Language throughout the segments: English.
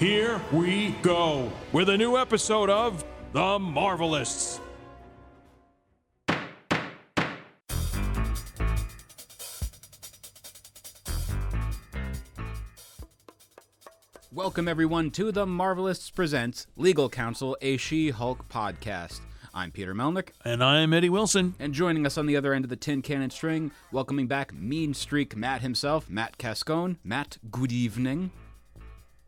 Here we go with a new episode of The Marvelists. Welcome, everyone, to the Marvelists Presents Legal Council, a She Hulk podcast. I'm Peter Melnick, And I'm Eddie Wilson. and joining us on the other end of the tin cannon string, welcoming back Mean Streak Matt himself, Matt Cascone. Matt, good evening.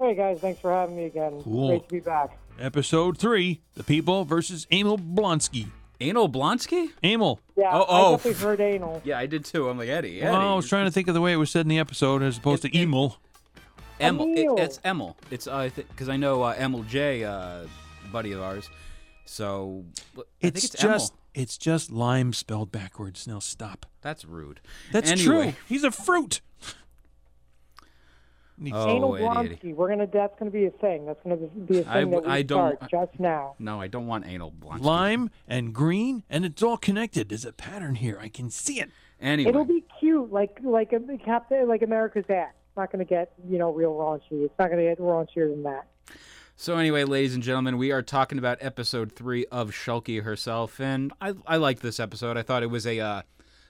Hey guys, thanks for having me again. Cool. Great to be back. Episode 3 The People versus Emil Blonsky. Anal Blonsky? Emil. Yeah, Oh, oh. I definitely heard anal. Yeah, I did too. I'm like, Eddie, Eddie. Well, I was trying to think of the way it was said in the episode as opposed to It- it- Emil. Emil. It- Emil. it's Emil. It's uh, because I know uh, Emil J, uh, buddy of ours. So I It's, think it's just Emil. it's just lime spelled backwards. Now stop. That's rude. That's Anyway. true. He's a fruit. Oh, anal Eddie, Eddie. Blonsky. We're gonna. That's gonna be a thing. That's gonna be a thing I- that we I don't- start just now. No, I don't want anal Blonsky. Lime and green, and it's all connected. There's a pattern here. I can see it. Anyway. It'll be cute, like like Captain, like America's ass. It's not gonna get you know real raunchy. It's not gonna get raunchier than that. So anyway, ladies and gentlemen, we are talking about episode three of Shulky herself, and I I liked this episode. I thought it was a uh,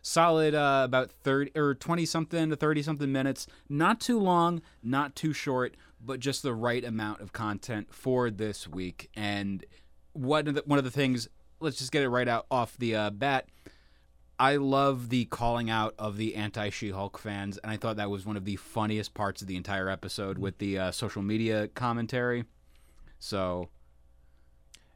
solid uh, about thirty or twenty something to thirty something minutes. Not too long, not too short, but just the right amount of content for this week. And one of the, one of the things, let's just get it right out off the uh, bat. I love the calling out of the anti She Hulk fans, and I thought that was one of the funniest parts of the entire episode with the uh, social media commentary. So,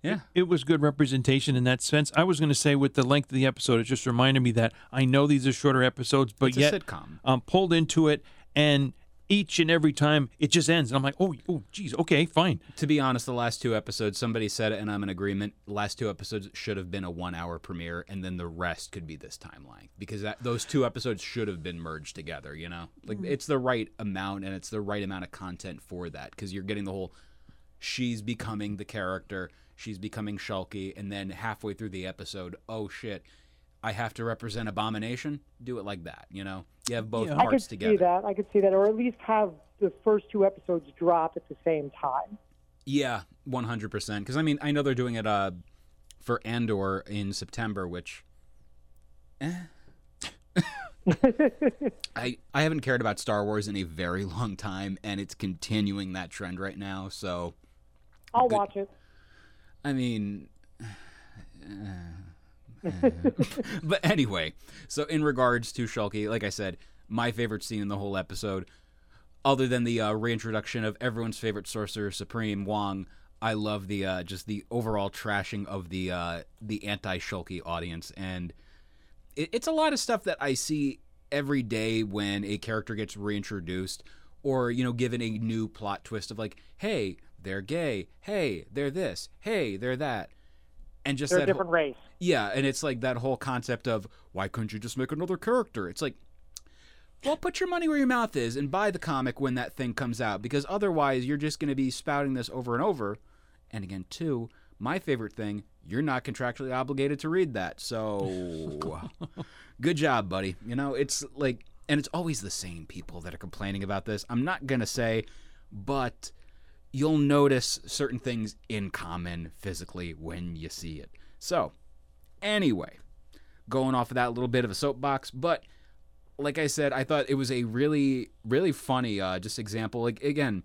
yeah, It was good representation in that sense. I was going to say with the length of the episode, it just reminded me that I know these are shorter episodes, but It's yet sitcom. um, pulled into it, and each and every time it just ends, and I'm like, oh, oh, geez, okay, fine. to be honest, the last two episodes, somebody said it, and I'm in agreement. Last two episodes should have been a one-hour premiere, and then the rest could be this timeline because that those two episodes should have been merged together. You know, like it's the right amount, and it's the right amount of content for that because you're getting the whole. She's becoming the character. She's becoming Shulky, and then halfway through the episode, oh shit, I have to represent Abomination. Do it like that. You know, you have both Yeah. I could parts see together. that. I could see that, or at least have the first two episodes drop at the same time. Yeah, one hundred percent. Because I mean, I know they're doing it uh, for Andor in September, which, eh. I I haven't cared about Star Wars in a very long time, and it's continuing that trend right now. So, I'll Good. watch it. I mean. but anyway, so in regards to Shulky, like I said, my favorite scene in the whole episode, other than the uh, reintroduction of everyone's favorite sorcerer supreme Wong, I love the uh, just the overall trashing of the uh, the anti Shulky audience, and it, it's a lot of stuff that I see every day when a character gets reintroduced, or you know, given a new plot twist of like, hey, they're gay, hey, they're this, hey, they're that, and just They're a that whole- different race. yeah, and it's like that whole concept of why couldn't you just make another character? It's like, well, put your money where your mouth is and buy the comic when that thing comes out because otherwise you're just going to be spouting this over and over. And again, too, my favorite thing, you're not contractually obligated to read that. So, good job, buddy. You know, it's like, and it's always the same people that are complaining about this. I'm not going to say, but you'll notice certain things in common physically when you see it. So, anyway, going off of that little bit of a soapbox, but like I said, I thought it was a really, really funny uh, just example. Like again,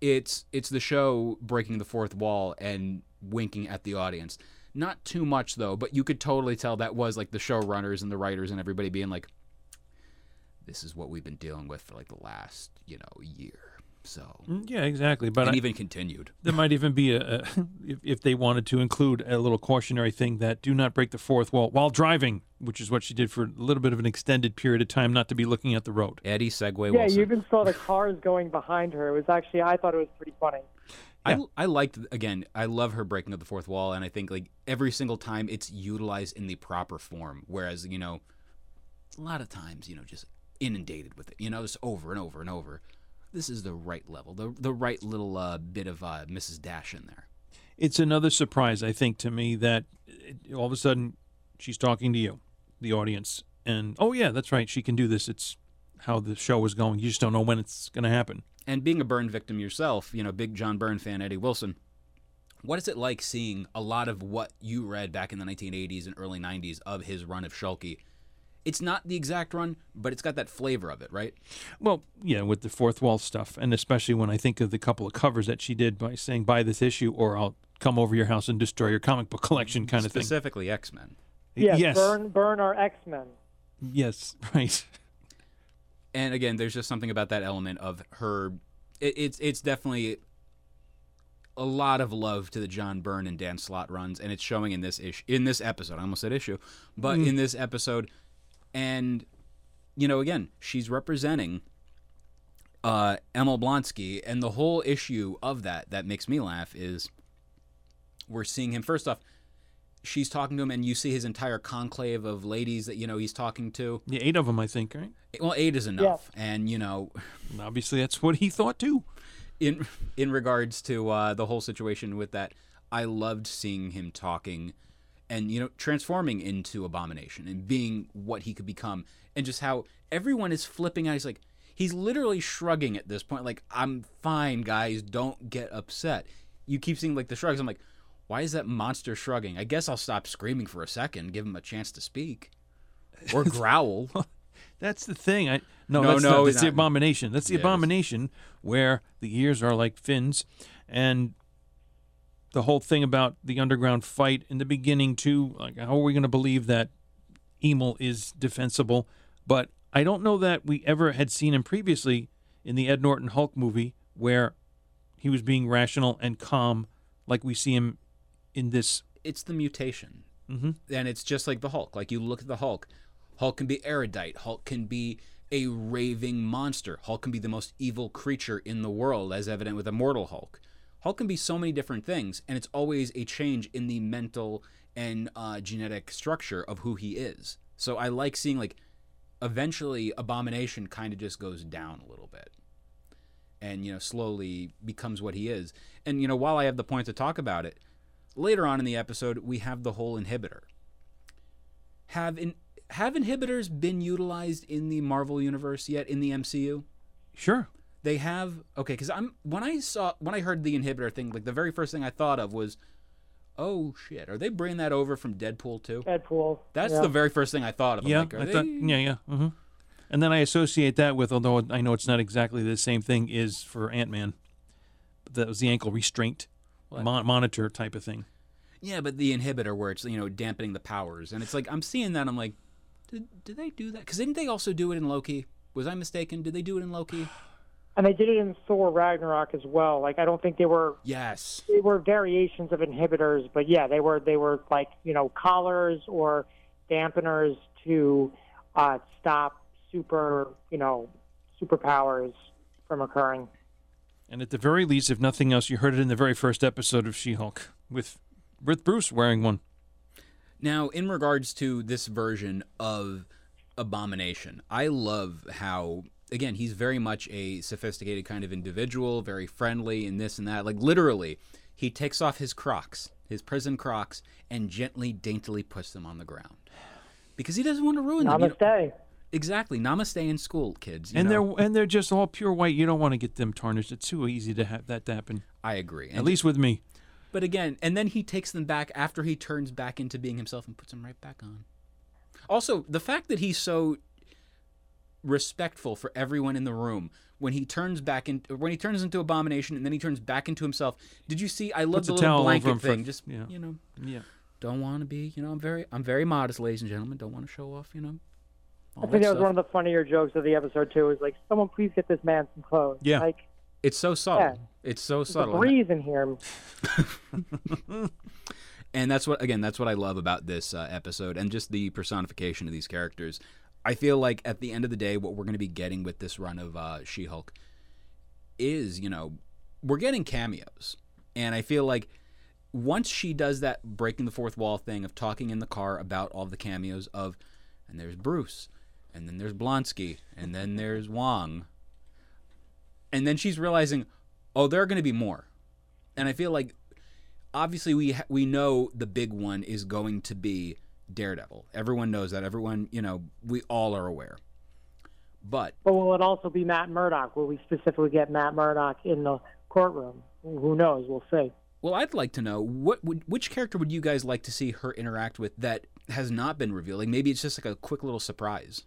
it's it's the show breaking the fourth wall and winking at the audience. Not too much though, but you could totally tell that was like the showrunners and the writers and everybody being like, "This is what we've been dealing with for like the last you know year." So, mm, Yeah, exactly. But and I, even continued. there might even be a, a if, if they wanted to include a little cautionary thing that do not break the fourth wall while driving, which is what she did for a little bit of an extended period of time, not to be looking at the road. Eddie Segway Yeah, Wilson. you even saw the cars going behind her. It was actually I thought it was pretty funny. I, I liked again. I love her breaking of the fourth wall, and I think like every single time it's utilized in the proper form. Whereas you know, a lot of times you know just inundated with it. You know, just over and over and over. This is the right level, the the right little uh, bit of uh, Mrs. Dash in there. It's another surprise, I think, to me that it, all of a sudden she's talking to you, the audience, and oh yeah, that's right, she can do this. It's how the show is going. You just don't know when it's going to happen. And being a burn victim yourself, you know, big John Byrne fan, Eddie Wilson. What is it like seeing a lot of what you read back in the 1980s and early 90s of his run of Shulky? It's not the exact run, but it's got that flavor of it, right? Well, yeah, with the fourth wall stuff, and especially when I think of the couple of covers that she did by saying "buy this issue" or "I'll come over your house and destroy your comic book collection," kind of thing. Specifically X Men. Yes, yes, burn burn our X Men. yes, right. And again, there's just something about that element of her. It, it's it's definitely a lot of love to the John Byrne and Dan Slott runs, and it's showing in this issue, in this episode. I almost said issue, but mm. in this episode, and you know, again, she's representing uh, Emil Blonsky, and the whole issue of that that makes me laugh is we're seeing him first off. She's talking to him, and you see his entire conclave of ladies that you know he's talking to. Yeah, eight of them, I think, right? Well, eight is enough, Yeah. and you know, obviously, that's what he thought too. in in regards to uh, the whole situation with that, I loved seeing him talking and you know transforming into abomination and being what he could become and just how everyone is flipping out. He's like he's literally shrugging at this point like i'm fine guys. Don't get upset. You keep seeing like the shrugs. I'm like why is that monster shrugging? I guess i'll stop screaming for a second give him a chance to speak or growl. That's the thing. I no, No, that's no, not, it's the abomination. That's the Yes. abomination where the ears are like fins, and the whole thing about the underground fight in the beginning too. Like, how are we going to believe that Emil is defensible? But I don't know that we ever had seen him previously in the Ed Norton Hulk movie where he was being rational and calm, like we see him in this. it's the mutation. Mm-hmm. And it's just like the Hulk. Like you look at the Hulk. Hulk can be erudite. Hulk can be a raving monster. Hulk can be the most evil creature in the world, as evident with Immortal Hulk. Hulk can be so many different things, and it's always a change in the mental and uh, genetic structure of who he is. So I like seeing like eventually Abomination kind of just goes down a little bit and you know slowly becomes what he is. And you know while I have the point to talk about it, later on in the episode we have the whole inhibitor. Have in, have inhibitors been utilized in the Marvel universe yet in the MCU? Sure. They have okay because I'm when I saw when I heard the inhibitor thing like the very first thing I thought of was oh shit are they bringing that over from Deadpool too? Deadpool. That's yeah. the very first thing I thought of. I'm Yeah, like, are I they... thought, yeah, yeah. hmm And then I associate that with, although I know it's not exactly the same thing, is for Ant Man. That was the ankle restraint mon- monitor type of thing. Yeah, but the inhibitor where it's you know dampening the powers, and it's like I'm seeing that I'm like, did did they do that? Because didn't they also do it in Loki? Was I mistaken? Did they do it in Loki? And they did it in Thor Ragnarok as well. Like I don't think they were Yes. they were variations of inhibitors, but yeah, they were they were like you know collars or dampeners to uh, stop super you know superpowers from occurring. And at the very least, if nothing else, you heard it in the very first episode of She-Hulk with with Bruce wearing one. Now, in regards to this version of Abomination, I love how again he's very much a sophisticated kind of individual, very friendly and this and that. Like literally, he takes off his Crocs, his prison Crocs, and gently, daintily puts them on the ground because he doesn't want to ruin them. you know? Namaste. Exactly. Namaste in school, kids. you And know? they're and they're just all pure white. You don't want to get them tarnished. It's too easy to have that to happen. I agree. At And- least with me. but again, and then he takes them back after he turns back into being himself and puts them right back on. Also, the fact that he's so respectful for everyone in the room when he turns back in when he turns into abomination and then he turns back into himself. Did you see? I love Puts the little towel blanket him for- thing. Just yeah. you know, Yeah. don't want to be. You know, I'm very I'm very modest, ladies and gentlemen. Don't want to show off. You know. all I think that was stuff. one of the funnier jokes of the episode too. Is like, someone please get this man some clothes. Yeah. Like, It's so subtle. Yeah. It's so There's a subtle. breeze in here. and that's what again that's what i love about this uh, episode and just the personification of these characters i feel like at the end of the day what we're going to be getting with this run of uh, she-hulk is you know we're getting cameos. And i feel like once she does that breaking the fourth wall thing of talking in the car about all the cameos of and there's bruce and then there's blonsky and then there's wong and then she's realizing oh there are going to be more. And i feel like obviously we ha- we know the big one is going to be Daredevil. Everyone knows that. Everyone, you know, we all are aware. But But will it also be Matt Murdock? Will we specifically get Matt Murdock in the courtroom? Who knows? We'll see. well, I'd like to know what would which character would you guys like to see her interact with that has not been revealed? Like maybe it's just like a quick little surprise.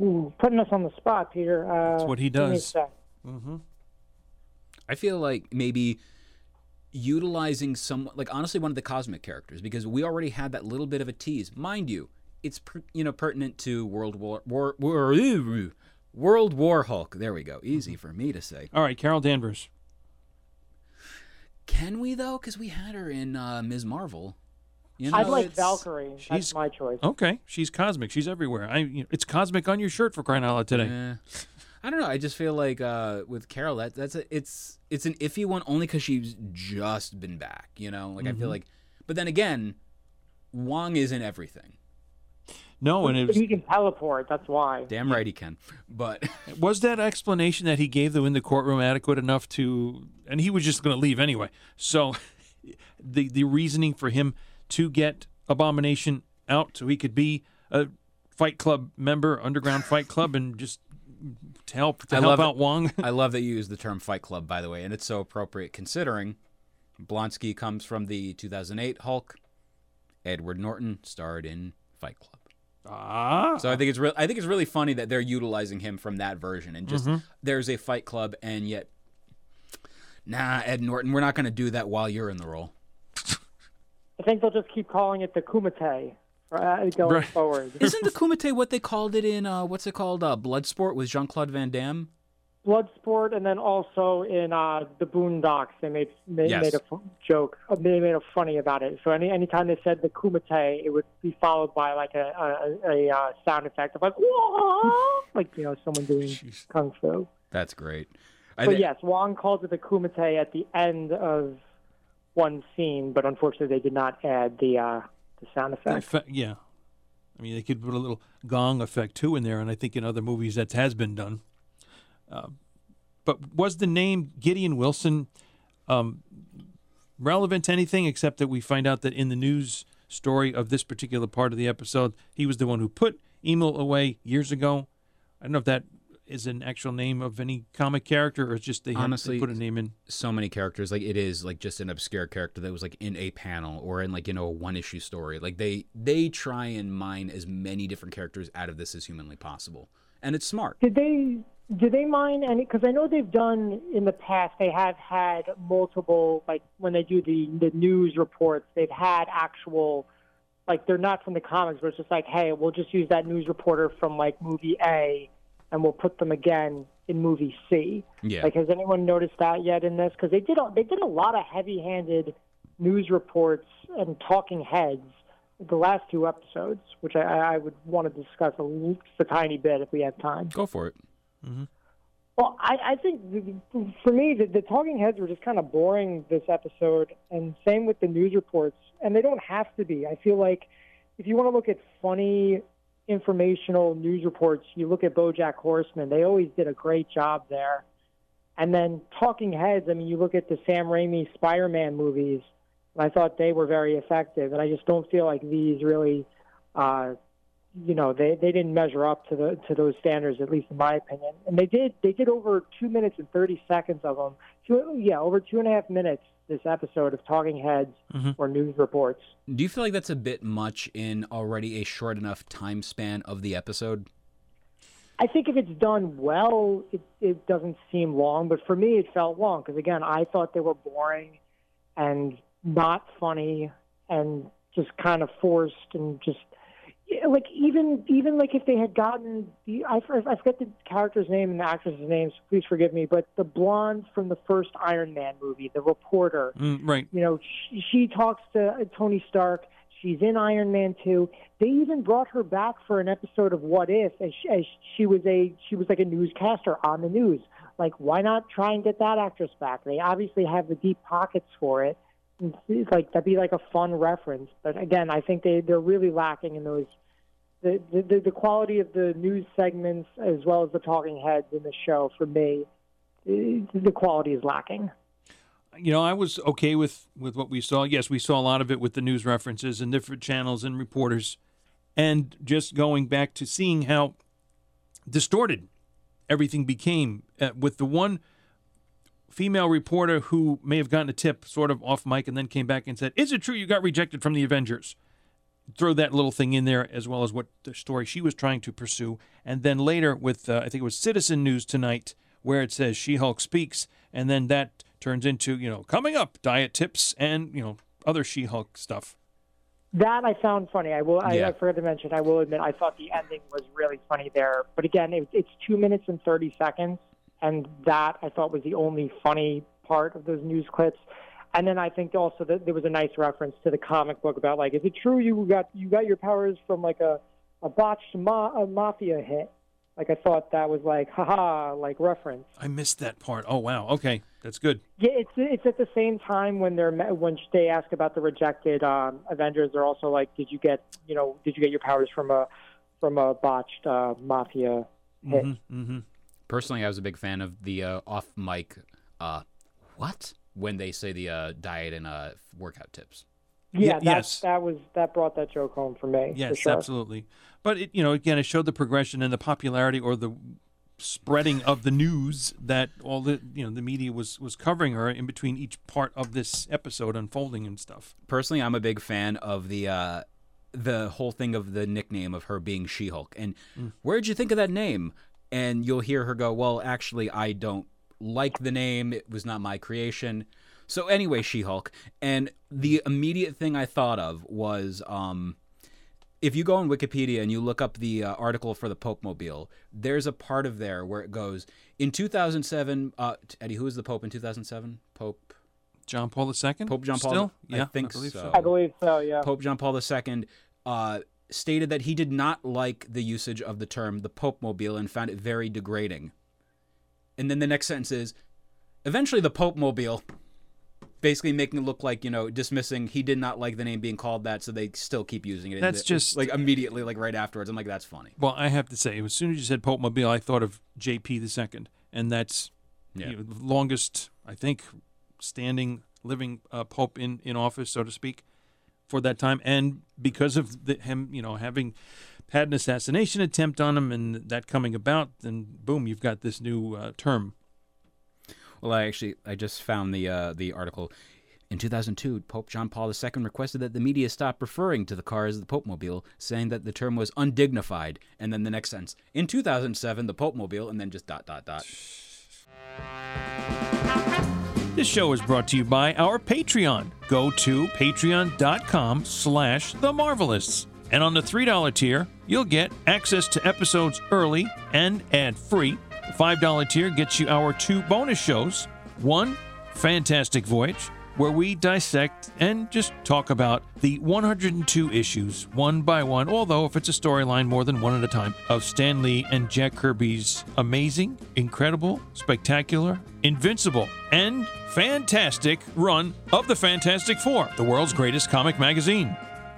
Ooh, putting us on the spot, Peter. Uh, That's what he give me a does. I feel like maybe utilizing some like honestly one of the cosmic characters because we already had that little bit of a tease. Mind you, it's per, you know pertinent to World War War, War World War Hulk. There we go. Easy for me to say. All right, Carol Danvers. Can we though? Because we had her in uh, Ms. Marvel. You know, I'd like Valkyrie. she's- That's my choice. Okay, she's cosmic. She's everywhere. I, you know, it's cosmic on your shirt for crying out loud today. Eh. I don't know. I just feel like uh, with Carol, that that's a, it's it's an iffy one only because she's just been back. You know, like I Mm-hmm. feel like, but then again, Wong isn't everything. No, and it was, he can teleport. That's why. Damn right he can. But was that explanation that he gave them in the courtroom adequate enough to? And he was just going to leave anyway. So, the the reasoning for him to get Abomination out so he could be a Fight Club member, Underground Fight Club, and just to help to I help love it. out Wong. I love that you use the term Fight Club, by the way, and it's so appropriate considering Blonsky comes from the 2008 Hulk. Edward Norton starred in Fight Club. ah, So I think it's real. I think it's really funny that they're utilizing him from that version, and just there's a Fight Club, and yet, nah, Ed Norton, we're not going to do that while you're in the role. I think they'll just keep calling it the Kumite uh, going Right. forward. Isn't the Kumite what they called it in uh, what's it called? Uh, Bloodsport with Jean Claude Van Damme. Bloodsport, and then also in uh, the Boondocks, they made they Yes. made a f- joke. uh, They made a funny about it. So any anytime they said the Kumite, it would be followed by like a a, a uh, sound effect of like Whoa! like you know someone doing kung fu. That's great. I But thi- yes, Wong calls it the Kumite at the end of one scene, but unfortunately they did not add the uh, the sound effect. effe- yeah. I mean, they could put a little gong effect too in there, and I think in other movies that has been done. Uh, but was the name Gideon Wilson um, relevant to anything except that we find out that in the news story of this particular part of the episode, he was the one who put Emil away years ago. I don't know if that is an actual name of any comic character or it's just they had Honestly, to put a name in. so many characters like it is like just an obscure character that was like in a panel or in like you know a one issue story like they they try and mine as many different characters out of this as humanly possible and it's smart Did they did they mind any? Because I know they've done in the past. They have had multiple like when they do the the news reports. They've had actual like they're not from the comics, but it's just like, hey, we'll just use that news reporter from like movie A, and we'll put them again in movie C. yeah Like, has anyone noticed that yet in this? Because they did a, they did a lot of heavy-handed news reports and talking heads the last two episodes, which I, I would want to discuss a, l- just a tiny bit if we have time. go for it Mm-hmm. Well, I, I think the- for me, the, the talking heads were just kind of boring this episode, and same with the news reports. And they don't have to be. I feel like if you want to look at funny, informational news reports, you look at BoJack Horseman. They always did a great job there. And then talking heads. I mean, you look at the Sam Raimi Spider-Man movies. And I thought they were very effective, and I just don't feel like these really. Uh, you know they they didn't measure up to the to those standards at least in my opinion and they did they did over two minutes and 30 seconds of them two, yeah over two and a half minutes this episode of talking heads mm-hmm. or news reports. Do you feel like that's a bit much in already a short enough time span of the episode? I think if it's done well it it doesn't seem long but for me it felt long because again i thought they were boring and not funny and just kind of forced and just like even even like if they had gotten the I, I forget the character's name and the actress's name, so please forgive me, but the blonde from the first Iron Man movie, the reporter, Mm, right. you know, she, she talks to uh, Tony Stark. She's in Iron Man 2. They even brought her back for an episode of What If, as she, as she was a she was like a newscaster on the news. Like, why not try and get that actress back? They obviously have the deep pockets for it. It's like that'd be like a fun reference. But again, I think they they're really lacking in those the, the the quality of the news segments as well as the talking heads in the show. For me, eh, the quality is lacking. you know, I was okay with with what we saw. Yes, we saw a lot of it with the news references and different channels and reporters, and just going back to seeing how distorted everything became uh, with the one female reporter who may have gotten a tip sort of off mic and then came back and said, "Is it true you got rejected from the Avengers?" Throw that little thing in there as well as what the story she was trying to pursue, and then later with uh, I think it was Citizen News tonight where it says She-Hulk speaks, and then that turns into you know coming up diet tips and you know other She-Hulk stuff. That I found funny. I will. I, Yeah. I forgot to mention. I will admit. I thought the ending was really funny there. But again, it, it's two minutes and thirty seconds, and that I thought was the only funny part of those news clips. And then I think also that there was a nice reference to the comic book about like, is it true you got you got your powers from like a a botched ma- a mafia hit? Like I thought that was like, haha, like reference. I missed that part. Oh wow, okay, that's good. Yeah, it's it's at the same time when they're when they ask about the rejected um, Avengers, they're also like, did you get you know did you get your powers from a from a botched uh, mafia hit? Mm-hmm. Personally, I was a big fan of the uh, off mic. Uh, what when they say the uh, diet and uh, workout tips? Yeah, that, yes. that was that brought that joke home for me. Yes, for sure. absolutely. But it, you know, again, it showed the progression and the popularity or the spreading of the news that all the you know the media was was covering her in between each part of this episode unfolding and stuff. Personally, I'm a big fan of the uh, the whole thing of the nickname of her being She-Hulk. And where'd you think of that name? And you'll hear her go, "Well, actually, I don't like the name. It was not my creation." So anyway, She-Hulk. And the immediate thing I thought of was um, if you go on Wikipedia and you look up the uh, article for the Pope Mobile, there's a part of there where it goes in 2007. Uh, Eddie, who was the Pope in 2007? Pope John Paul II. Pope John Paul Still? I yeah, think believe so. I believe so. Yeah. Pope John Paul II uh, stated that he did not like the usage of the term the Pope Mobile and found it very degrading. And then the next sentence is eventually the Pope Mobile, basically making it look like, you know, dismissing he did not like the name being called that, so they still keep using it. That's just- like immediately, like right afterwards. I'm like, that's funny. Well, I have to say, as soon as you said Pope Mobile, I thought of J.P. the second, and that's Yeah. you know, the longest, I think, standing living uh, Pope in in office, so to speak, for that time, and because of the, him, you know, having had an assassination attempt on him and that coming about, then boom, you've got this new uh, term. Well, I actually I just found the uh, the article. In 2002, Pope John Paul II requested that the media stop referring to the car as the Pope Mobile, saying that the term was undignified. And then the next sentence, in 2007, the Pope Mobile, and then just dot dot dot. This show is brought to you by our Patreon. Go to patreon.com slash the Marvelists. And on the $3 tier, you'll get access to episodes early and ad-free. The $5 tier gets you our two bonus shows. One, Fantastic Voyage, where we dissect and just talk about the 102 issues one by one, although if it's a storyline, more than one at a time, of Stan Lee and Jack Kirby's amazing, incredible, spectacular, invincible, and fantastic run of the Fantastic Four, the world's greatest comic magazine.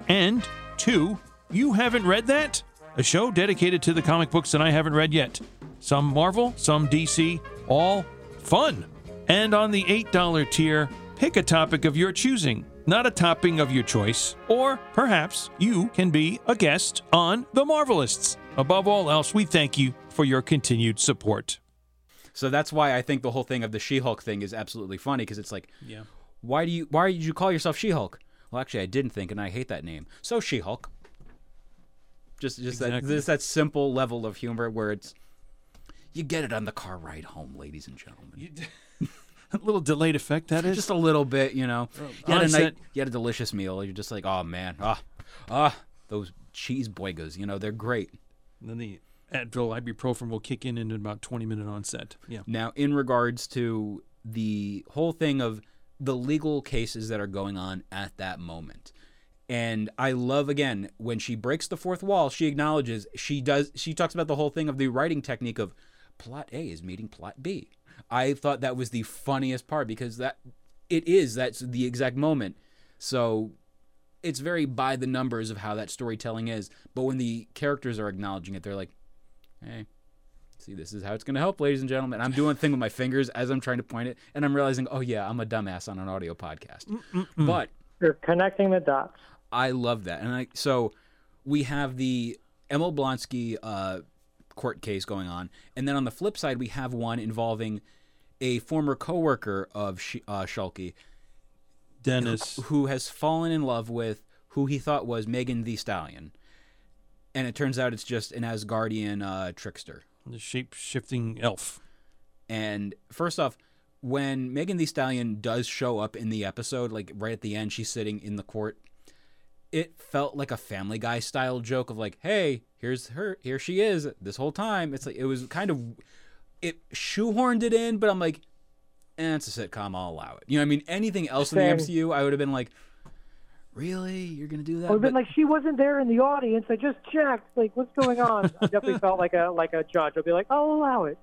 And two, you haven't read that? A show dedicated to the comic books that I haven't read yet. Some Marvel, some DC, all fun. And on the $8 tier, pick a topic of your choosing, not a topping of your choice. Or perhaps you can be a guest on The Marvelists. Above all else, we thank you for your continued support. So that's why I think the whole thing of the She-Hulk thing is absolutely funny because it's like, Yeah. why do you why did you call yourself She-Hulk? Well, actually, I didn't think, and I hate that name. So She-Hulk. Just just that Exactly. just that simple level of humor where it's you get it on the car ride home, ladies and gentlemen. A little delayed effect, that is. just a little bit, you know. You had a night, you had a delicious meal. You're just like, oh man, ah, ah, those cheese boigas. You know, they're great. And then the Advil ibuprofen will kick in in about 20 minutes on set. Yeah. Now, in regards to the whole thing of the legal cases that are going on at that moment. And I love again when she breaks the fourth wall, she acknowledges she does she talks about the whole thing of the writing technique of plot A is meeting plot B. I thought that was the funniest part because that it is that's the exact moment. So it's very by the numbers of how that storytelling is. But when the characters are acknowledging it, they're like, "Hey, see, this is how it's going to help, ladies and gentlemen." I'm doing a thing with my fingers as I'm trying to point it, and I'm realizing, "Oh yeah, I'm a dumbass on an audio podcast." But You're connecting the dots. I love that. And I so we have the Emil Blonsky uh, court case going on, and then on the flip side, we have one involving a former coworker of Sh- uh, Shulky Dennis. who has fallen in love with who he thought was Megan Thee Stallion, and it turns out it's just an Asgardian uh, trickster. The shape shifting elf. And first off, when Megan Thee Stallion does show up in the episode, like right at the end, she's sitting in the court. It felt like a Family Guy style joke of like, "Hey, here's her, here she is this whole time." It's like it was kind of it shoehorned it in, but I'm like, eh, it's a sitcom. I'll allow it. You know, what I mean, anything else in the MCU, I would have been like, really, you're gonna do that? I would have been But- like, she wasn't there in the audience. I just checked. Like, what's going on? I definitely felt like a like a judge. I'll be like, I'll allow it.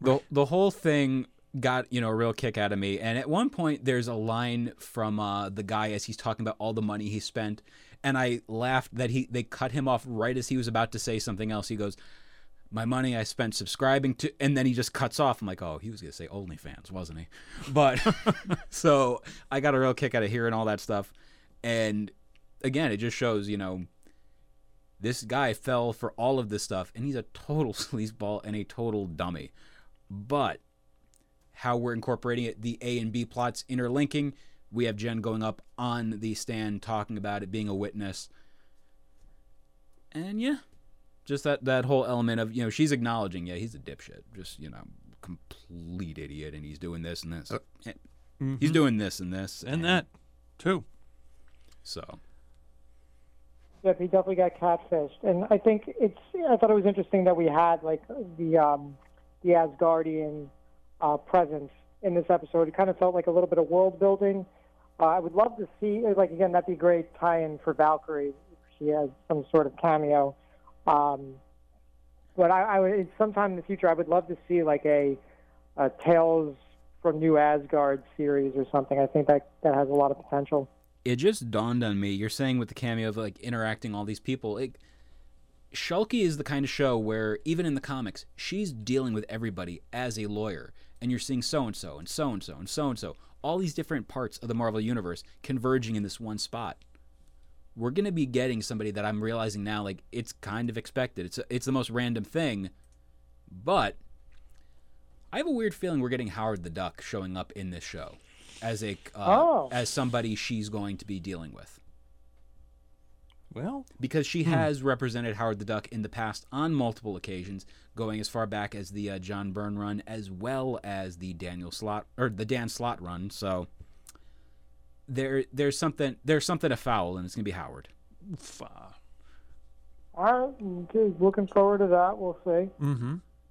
the the whole thing got you know a real kick out of me. And at one point there's a line from uh, the guy as he's talking about all the money he spent. And i laughed that he they cut him off right as he was about to say something else. He goes my money i spent subscribing to and then he just cuts off. I'm like oh he was to say onlyfans wasn't he? But so i got a real kick out of hearing all that stuff. And again it just shows you know this guy fell for all of this stuff and he's a total sleazeball and a total dummy. But how we're incorporating it, the A and B plots interlinking. We have Jen going up on the stand talking about it, being a witness. And yeah, just that that whole element of, you know, she's acknowledging, yeah, he's a dipshit. Just, you know, complete idiot and he's doing this and this. Eh, He's doing this and this And that, too. So, Yep, he definitely got catfished, and I think it's. I thought it was interesting that we had like the um, the Asgardian uh, presence in this episode. It kind of felt like a little bit of world building. Uh, I would love to see, like again, that'd be a great tie-in for Valkyrie. She has some sort of cameo. Um, but I, I would sometime in the future, I would love to see like a, a Tales from New Asgard series or something. I think that that has a lot of potential. it just dawned on me. You're saying with the cameo of like interacting all these people. It, Shulky is the kind of show where even in the comics, she's dealing with everybody as a lawyer, and you're seeing so and so and so and so and so and so, all these different parts of the Marvel universe converging in this one spot. We're gonna be getting somebody that I'm realizing now, like it's kind of expected. It's it's the most random thing, but I have a weird feeling we're getting Howard the Duck showing up in this show as a uh, Oh. as somebody she's going to be dealing with Well, because she has represented Howard the Duck in the past on multiple occasions, going as far back as the uh, John Byrne run as well as the Daniel Slott or the Dan Slott run. So there there's something there's something afoul, and it's gonna be Howard. f- uh, All right, okay, looking forward to that. We'll see.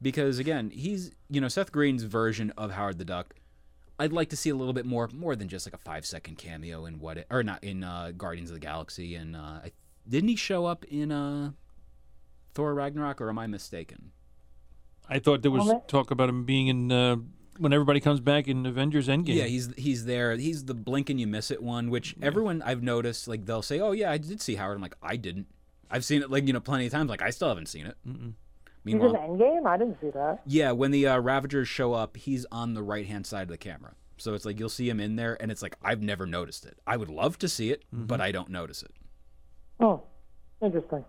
because again, he's you know Seth Green's version of Howard the Duck. I'd like to see a little bit more, more than just like a five second cameo in what it, or not in uh, Guardians of the Galaxy. And uh, I, didn't he show up in uh, Thor Ragnarok, or am I mistaken? I thought there was talk about him being in uh, when everybody comes back in Avengers Endgame. Yeah, he's he's there. He's the blink and you miss it one, which everyone I've noticed like they'll say, "Oh yeah, I did see Howard." I'm like, I didn't. I've seen it like you know plenty of times. Like I still haven't seen it. He's in Meanwhile, Endgame. I didn't see that. Yeah, when the uh, Ravagers show up, he's on the right hand side of the camera. So it's like you'll see him in there, and it's like I've never noticed it. I would love to see it, but I don't notice it. Oh, interesting.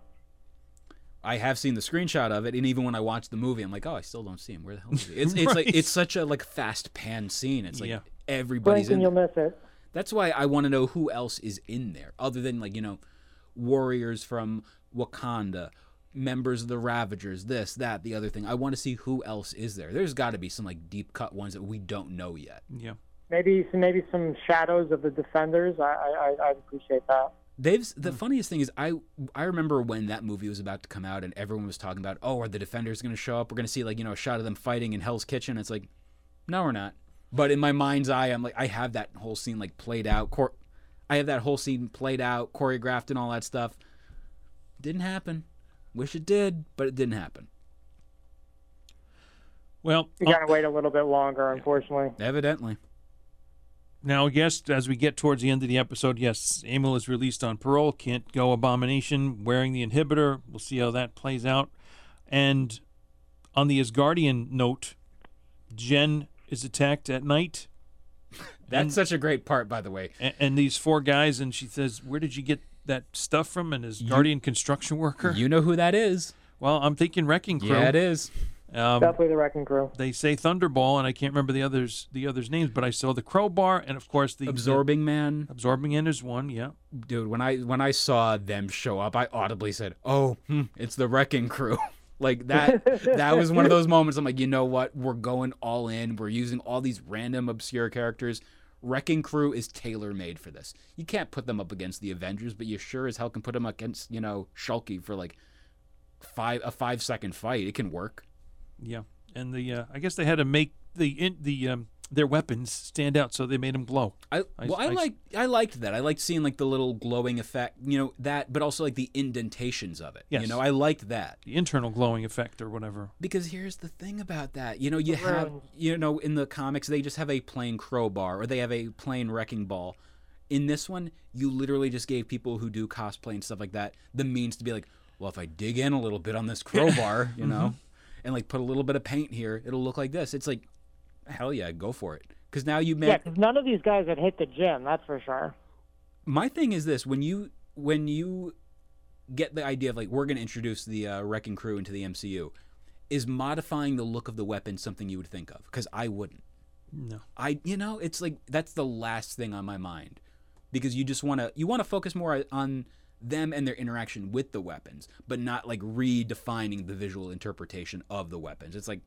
I have seen the screenshot of it, and even when I watch the movie, I'm like, oh, I still don't see him. Where the hell is he? It's, it's like it's such a like fast pan scene. It's like Yeah. everybody's Blink and in. you'll miss it. That's why I want to know who else is in there, other than like you know, warriors from Wakanda, members of the Ravagers, this, that, the other thing. I want to see who else is there. There's got to be some like deep cut ones that we don't know yet. yeah. Maybe some maybe some shadows of the defenders. I I I I'd appreciate that. They've the hmm. funniest thing is I I remember when that movie was about to come out and everyone was talking about oh are the defenders going to show up? We're going to see like you know a shot of them fighting in Hell's Kitchen. It's like no we're not. But in my mind's eye I'm like I have that whole scene like played out Cor- I have that whole scene played out choreographed and all that stuff. Didn't happen. Wish it did but it didn't happen. Well, You got to oh. wait a little bit longer, unfortunately. evidently Now, yes, as we get towards the end of the episode, yes, Emil is released on parole. Can't go Abomination wearing the inhibitor. We'll see how that plays out. And on the Asgardian note, Jen is attacked at night, that's And- such a great part by the way and, and these four guys, and she says, "Where did you get that stuff from?" And Asgardian construction worker. you know who that is well, I'm thinking Wrecking Crew. yeah it is Um, Definitely the Wrecking Crew. they say Thunderball, and I can't remember the others the others names, but I saw the crowbar, and of course the absorbing man. Absorbing Man is one. Yeah, dude when i when i saw them show up i audibly said oh hmm, it's the wrecking crew. Like that that was one of those moments. I'm like you know what? We're going all in. We're using all these random obscure characters. Wrecking crew is tailor made for this. You can't put them up against the avengers but you sure as hell can put them against you know shulky for like five a five second fight. It can work yeah, and the uh, I guess they had to make the in, the um, their weapons stand out, so they made them glow. I, I- well, I, I- like I liked that. I liked seeing like the little glowing effect, you know that, but also like the indentations of it. You know, I liked that. The internal glowing effect or whatever. Because here's the thing about that. You know, you have, you know, in the comics, they just have a plain crowbar or they have a plain wrecking ball. In this one, you literally just gave people who do cosplay and stuff like that the means to be like, well, if I dig in a little bit on this crowbar, you know, and like put a little bit of paint here, it'll look like this. It's like, hell yeah, go for it. Because now you Yeah, make. because none of these guys had hit the gym, that's for sure. My thing is this: when you when you get the idea of like we're going to introduce the uh, wrecking crew into the MCU, is modifying the look of the weapon something you would think of? Because I wouldn't. No. I you know it's like that's the last thing on my mind because you just want to you want to focus more on them and their interaction with the weapons but not like redefining the visual interpretation of the weapons it's like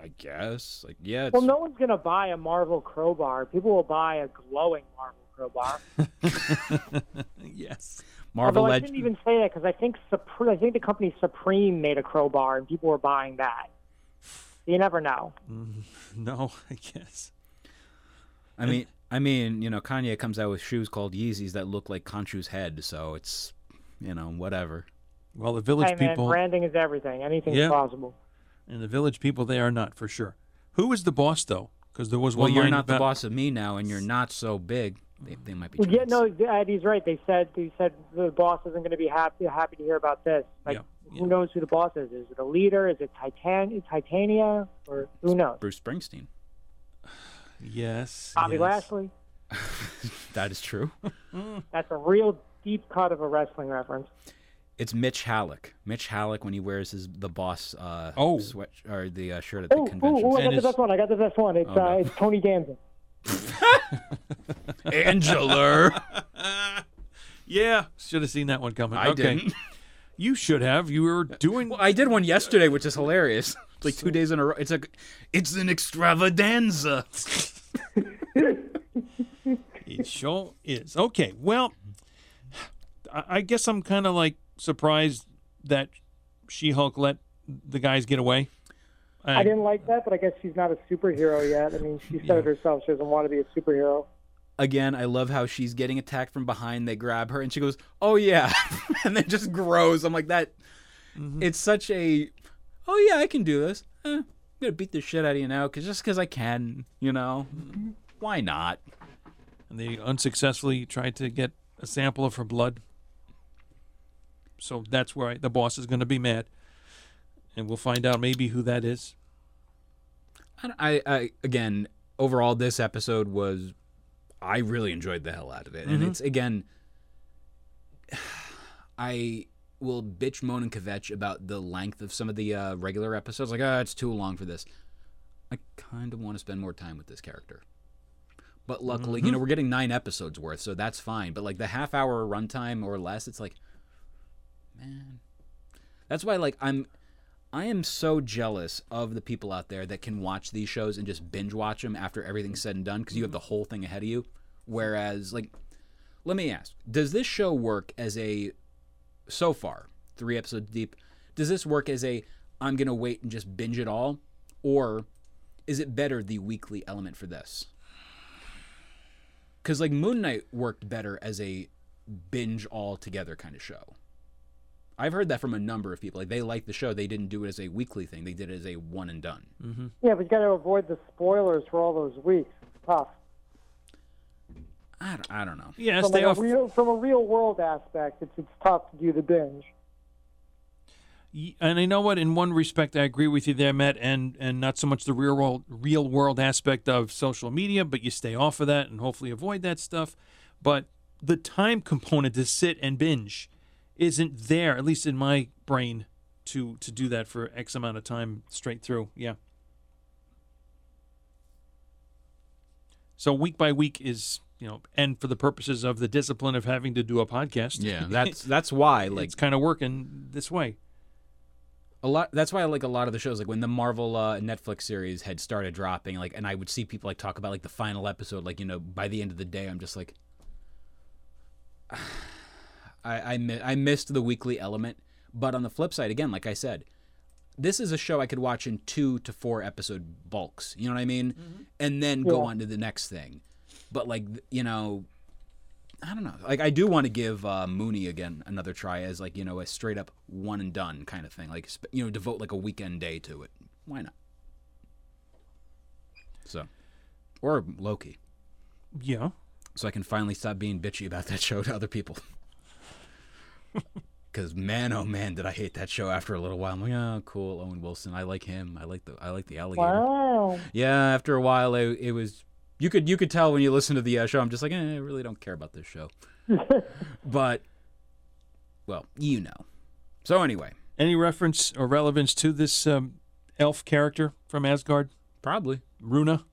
i guess like yeah it's, Well, no one's going to buy a Marvel crowbar. People will buy a glowing Marvel crowbar. Yes. marvel Although I Leg- shouldn't even say that because I think Supre- I think the company Supreme made a crowbar and people were buying that. You never know. No, I guess. i mean i mean you know kanye comes out with shoes called yeezys that look like Khonshu's head so it's you know whatever Well, the village Hey man, people branding is everything. Anything's Yeah. possible. and the village people, they are not for sure. Who is the boss though? Because there was well one you're line not the boss of me now and you're not so big they, they might be Well, yeah, no, Eddie's right. They said they said the boss isn't going to be happy happy to hear about this. Like, Yeah, who knows who the boss is? Is it a leader? Is it Titan Titania? Or who knows? bruce springsteen Yes. Bobby yes. Lashley. that is true That's a real deep cut of a wrestling reference. It's Mitch Halleck. Mitch Halleck when he wears his the boss uh Oh. sweat or the uh, shirt at the Oh, convention. oh, I And got the his- best one. I got the best one. It's Oh, no. uh, it's Tony Danza. Angela. Yeah, should have seen that one coming. I okay. didn't. You should have. You were doing. Well, I did one yesterday, which is hilarious. It's like two days in a row. It's like it's an extravaganza. It sure is. Okay, well, I, I guess I'm kind of like surprised that She-Hulk let the guys get away. I didn't like that, but I guess she's not a superhero yet. I mean, she said it herself. She doesn't want to be a superhero. Again, I love how she's getting attacked from behind. They grab her and she goes, "Oh yeah," and then just grows. I'm like that. Mm-hmm. It's such a. Oh yeah, I can do this. Eh, I'm gonna beat the shit out of you now, cause just because I can, you know. Why not? and they unsuccessfully tried to get a sample of her blood. So that's where I, the boss is going to be mad, and we'll find out maybe who that is. I, don't- I, I again, overall, this episode was. I really enjoyed the hell out of it, and it's again. I will bitch, moan, and kvetch about the length of some of the uh, regular episodes. Like, ah, it's too long for this. I kind of want to spend more time with this character. But luckily, you know, we're getting nine episodes worth, so that's fine. But like the half hour runtime or less, it's like, man, that's why like I'm I am so jealous of the people out there that can watch these shows and just binge watch them after everything's said and done because you have the whole thing ahead of you. Whereas, like, let me ask: Does this show work as a so far three episodes deep? Does this work as a I'm gonna wait and just binge it all, or is it better the weekly element for this? Because like Moon Knight worked better as a binge all together kind of show. I've heard that from a number of people. Like they liked the show, they didn't do it as a weekly thing. They did it as a one and done. Mm-hmm. Yeah, but you got to avoid the spoilers for all those weeks. It's tough. I don't, I don't know. Yeah, From, stay like off. a real, from a real world aspect, it's it's tough to do the binge. And I know what, in one respect, I agree with you there, Matt, and and not so much the real world real world aspect of social media, but you stay off of that and hopefully avoid that stuff. But the time component to sit and binge isn't there, at least in my brain, to to do that for X amount of time straight through. Yeah. So week by week is you know, and for the purposes of the discipline of having to do a podcast, Yeah, that's that's why like it's kind of working this way. a lot that's why I like a lot of the shows like when the Marvel uh, Netflix series had started dropping like and I would see people like talk about like the final episode like you know by the end of the day I'm just like I I, mi- I missed the weekly element. But on the flip side again like I said this is a show I could watch in 2 to 4 episode bulks you know what I mean? And then go on to the next thing but like you know I don't know. Like I do want to give uh, Mooney again another try as like you know a straight up one and done kind of thing. Like you know devote like a weekend day to it. Why not? So, or Loki, Yeah. so I can finally stop being bitchy about that show to other people. Because man, oh man, did I hate that show after a little while. I'm like, oh, cool, Owen Wilson. I like him. I like the I like the alligator. Wow. Yeah, after a while, it, it was you could you could tell when you listen to the uh, show. I'm just like, eh, I really don't care about this show. but, well, you know. So anyway, Any reference or relevance to this um, elf character from Asgard, probably Runa?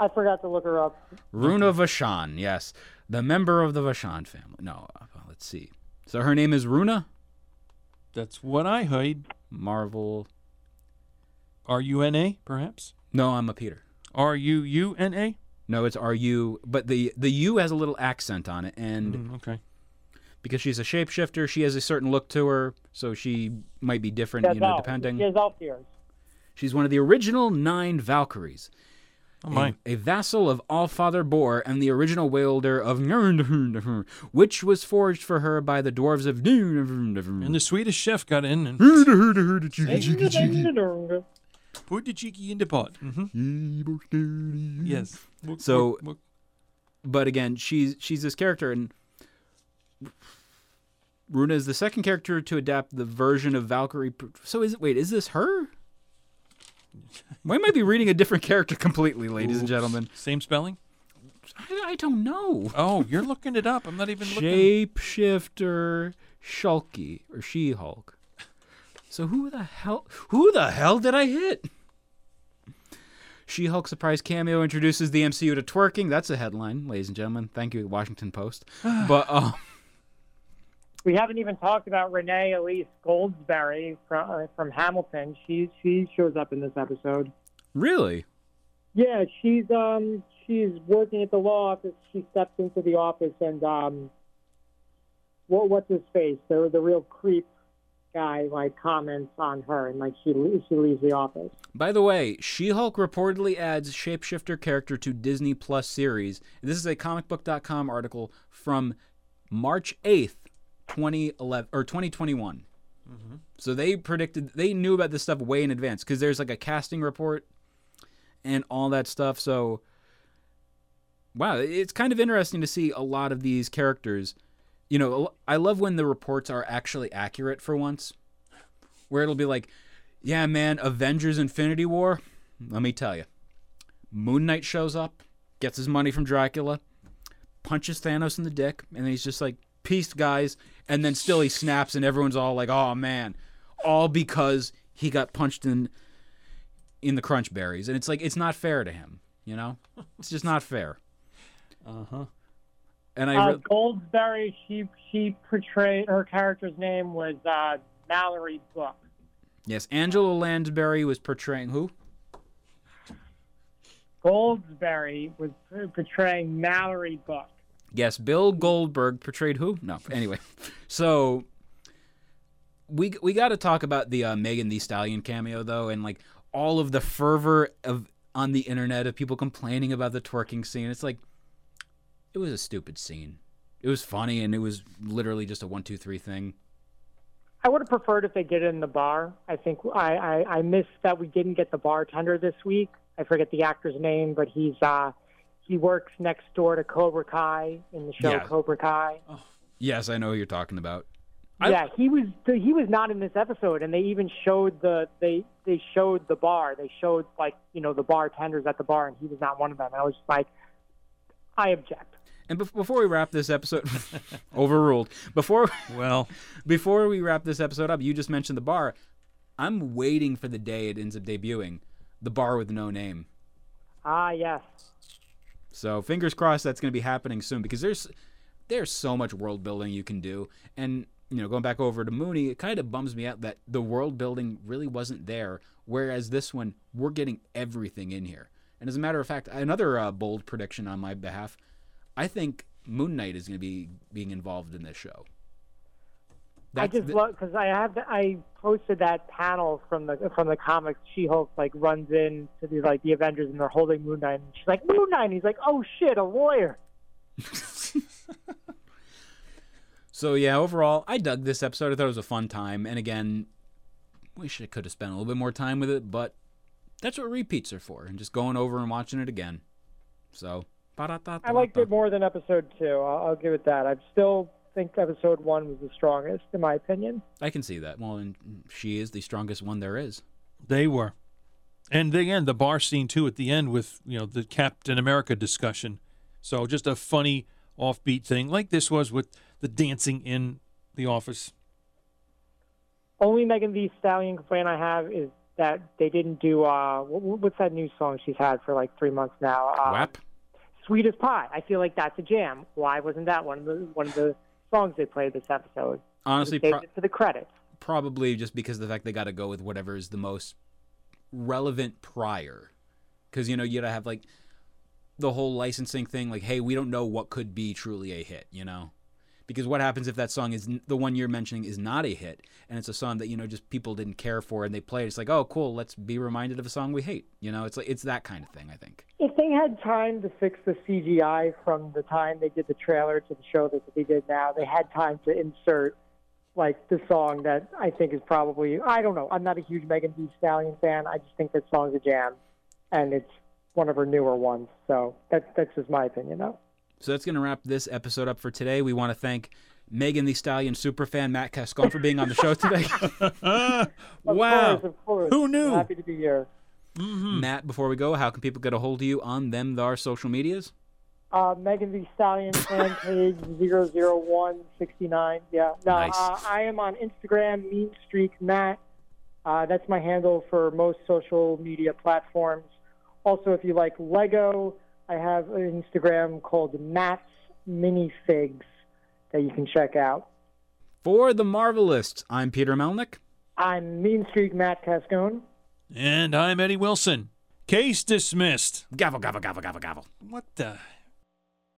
I forgot to look her up. Runa Vashan. Yes, the member of the Vashan family. No, uh, let's see. So her name is Runa That's what I heard. Marvel. R U N A, perhaps? No, I'm a Peter. R U U N A? No, it's R U, but the the U has a little accent on it, and Mm, Okay. because she's a shapeshifter, she has a certain look to her, so she might be different, She you know, has elf- depending. She has elf ears. She's one of the original nine Valkyries. Oh, my. A, a vassal of Allfather Bor and the original wielder of Njörnhund, which was forged for her by the dwarves of And the Swedish chef got in and put the cheeky in the pot. hmm Yes. So- But again, she's she's this character, and Runa is the second character to adapt the version of Valkyrie. So is it? Wait, is this her? We might be reading a different character completely, ladies and gentlemen. Same spelling? I, I don't know. Oh, you're looking it up. I'm not even looking. Shapeshifter Shulky or She Hulk. So who the hell who the hell did I hit? She Hulk surprise cameo introduces the MCU to twerking. That's a headline, ladies and gentlemen. Thank you, Washington Post. but uh, We haven't even talked about Renee Elise Goldsberry from uh, from Hamilton. She she shows up in this episode. really, Yeah, she's um she's working at the law office. She steps into the office and um what what's his face? The the real creep guy like comments on her and like she she leaves the office. by the way, She Hulk reportedly adds shapeshifter character to Disney Plus series. This is a comicbook.com article from March eighth, twenty eleven or twenty twenty one. Mm-hmm. So they predicted they knew about this stuff way in advance because there's like a casting report and all that stuff. So wow, it's kind of interesting to see a lot of these characters. You know, I love when the reports are actually accurate for once, where it'll be like, "Yeah, man, Avengers: Infinity War." Let me tell you, Moon Knight shows up, gets his money from Dracula, punches Thanos in the dick, and he's just like, "Peace, guys." And then still he snaps, and everyone's all like, "Oh man," all because he got punched in in the crunch berries, and it's like it's not fair to him. You know, it's just not fair. Uh huh. And I Uh, re- Goldsberry, she she portrayed her character's name was uh, Mallory Book. yes, Angela Lansbury was portraying who? Goldsberry was portraying Mallory Book. Yes, Bill Goldberg portrayed who? No. Anyway, so we we got to talk about the uh, Megan Thee Stallion cameo though, and like all of the fervor of on the internet of people complaining about the twerking scene. It's like it was a stupid scene. It was funny and it was literally just a one two three thing. I would have preferred if they did it in the bar. I think I, I, I missed that we didn't get the bartender this week. I forget the actor's name, but he's uh, he works next door to Cobra Kai in the show Yeah. Cobra Kai. Yes, I know who you're talking about. I- yeah, he was he was not in this episode, and they even showed the they they showed the bar. They showed like you know the bartenders at the bar, and he was not one of them. And I was just like, I object. And bef- before we wrap this episode, overruled. Before Well, before we wrap this episode up, you just mentioned the bar. I'm waiting for the day it ends up debuting. The bar with no name. Ah, yes. So fingers crossed that's going to be happening soon because there's there's so much world building you can do. And you know, going back over to Mooney, it kind of bums me out that the world building really wasn't there. Whereas this one, we're getting everything in here. And as a matter of fact, another uh, bold prediction on my behalf, I think Moon Knight is going to be being involved in this show. I just the- love because I have the, I posted that panel from the from the comics. She Hulk like runs in to the like the Avengers and they're holding Moon Knight, and she's like Moon Knight. And he's like, oh shit, a lawyer. So yeah, overall, I dug this episode. I thought it was a fun time, and again, wish I could have spent a little bit more time with it, but that's what repeats are for, and just going over and watching it again. So, I liked it more than episode two. I'll, I'll give it that. I still think episode one was the strongest, in my opinion. I can see that. Well, and she is the strongest one there is. they were. And again, the bar scene too at the end with you know the Captain America discussion. So just a funny offbeat thing, like this was with the dancing in the office. Only Megan Thee Stallion complaint I have is that they didn't do uh what's that new song she's had for like three months now? Uh, WAP. Sweetest Pie. I feel like that's a jam. Why wasn't that one of the one of the songs they played this episode? Honestly, pro- for the credits. probably just because the fact they got to go with whatever is the most relevant prior. Because, you know, you got to have, like, the whole licensing thing. Like, hey, we don't know what could be truly a hit, you know? Because what happens if that song is the one you're mentioning is not a hit and it's a song that, you know, just people didn't care for and they play it? It's like, oh, cool, let's be reminded of a song we hate. You know, it's like, it's that kind of thing, I think. If they had time to fix the CGI from the time they did the trailer to the show that they did now, they had time to insert like the song that I think is probably I don't know. I'm not a huge Megan Thee Stallion fan. I just think that song's a jam, and it's one of her newer ones. So that's that's just my opinion, though. So that's going to wrap this episode up for today. We want to thank Megan Thee Stallion superfan Matt Cascone for being on the show today. Of wow. course, of course. Who knew? Happy to be here. Matt, before we go, how can people get a hold of you on them, our social medias? Uh, Megan Thee Stallion fan page 00169. Yeah. No, Nice. uh, I am on Instagram, Mean Streak Matt. Uh, that's my handle for most social media platforms. Also, if you like Lego, I have an Instagram called Matt's Minifigs that you can check out. For the Marvelists, I'm Peter Melnick. I'm Mean Streak Matt Cascone. And I'm Eddie Wilson. Case dismissed. Gavel, gavel, gavel, gavel, gavel. What the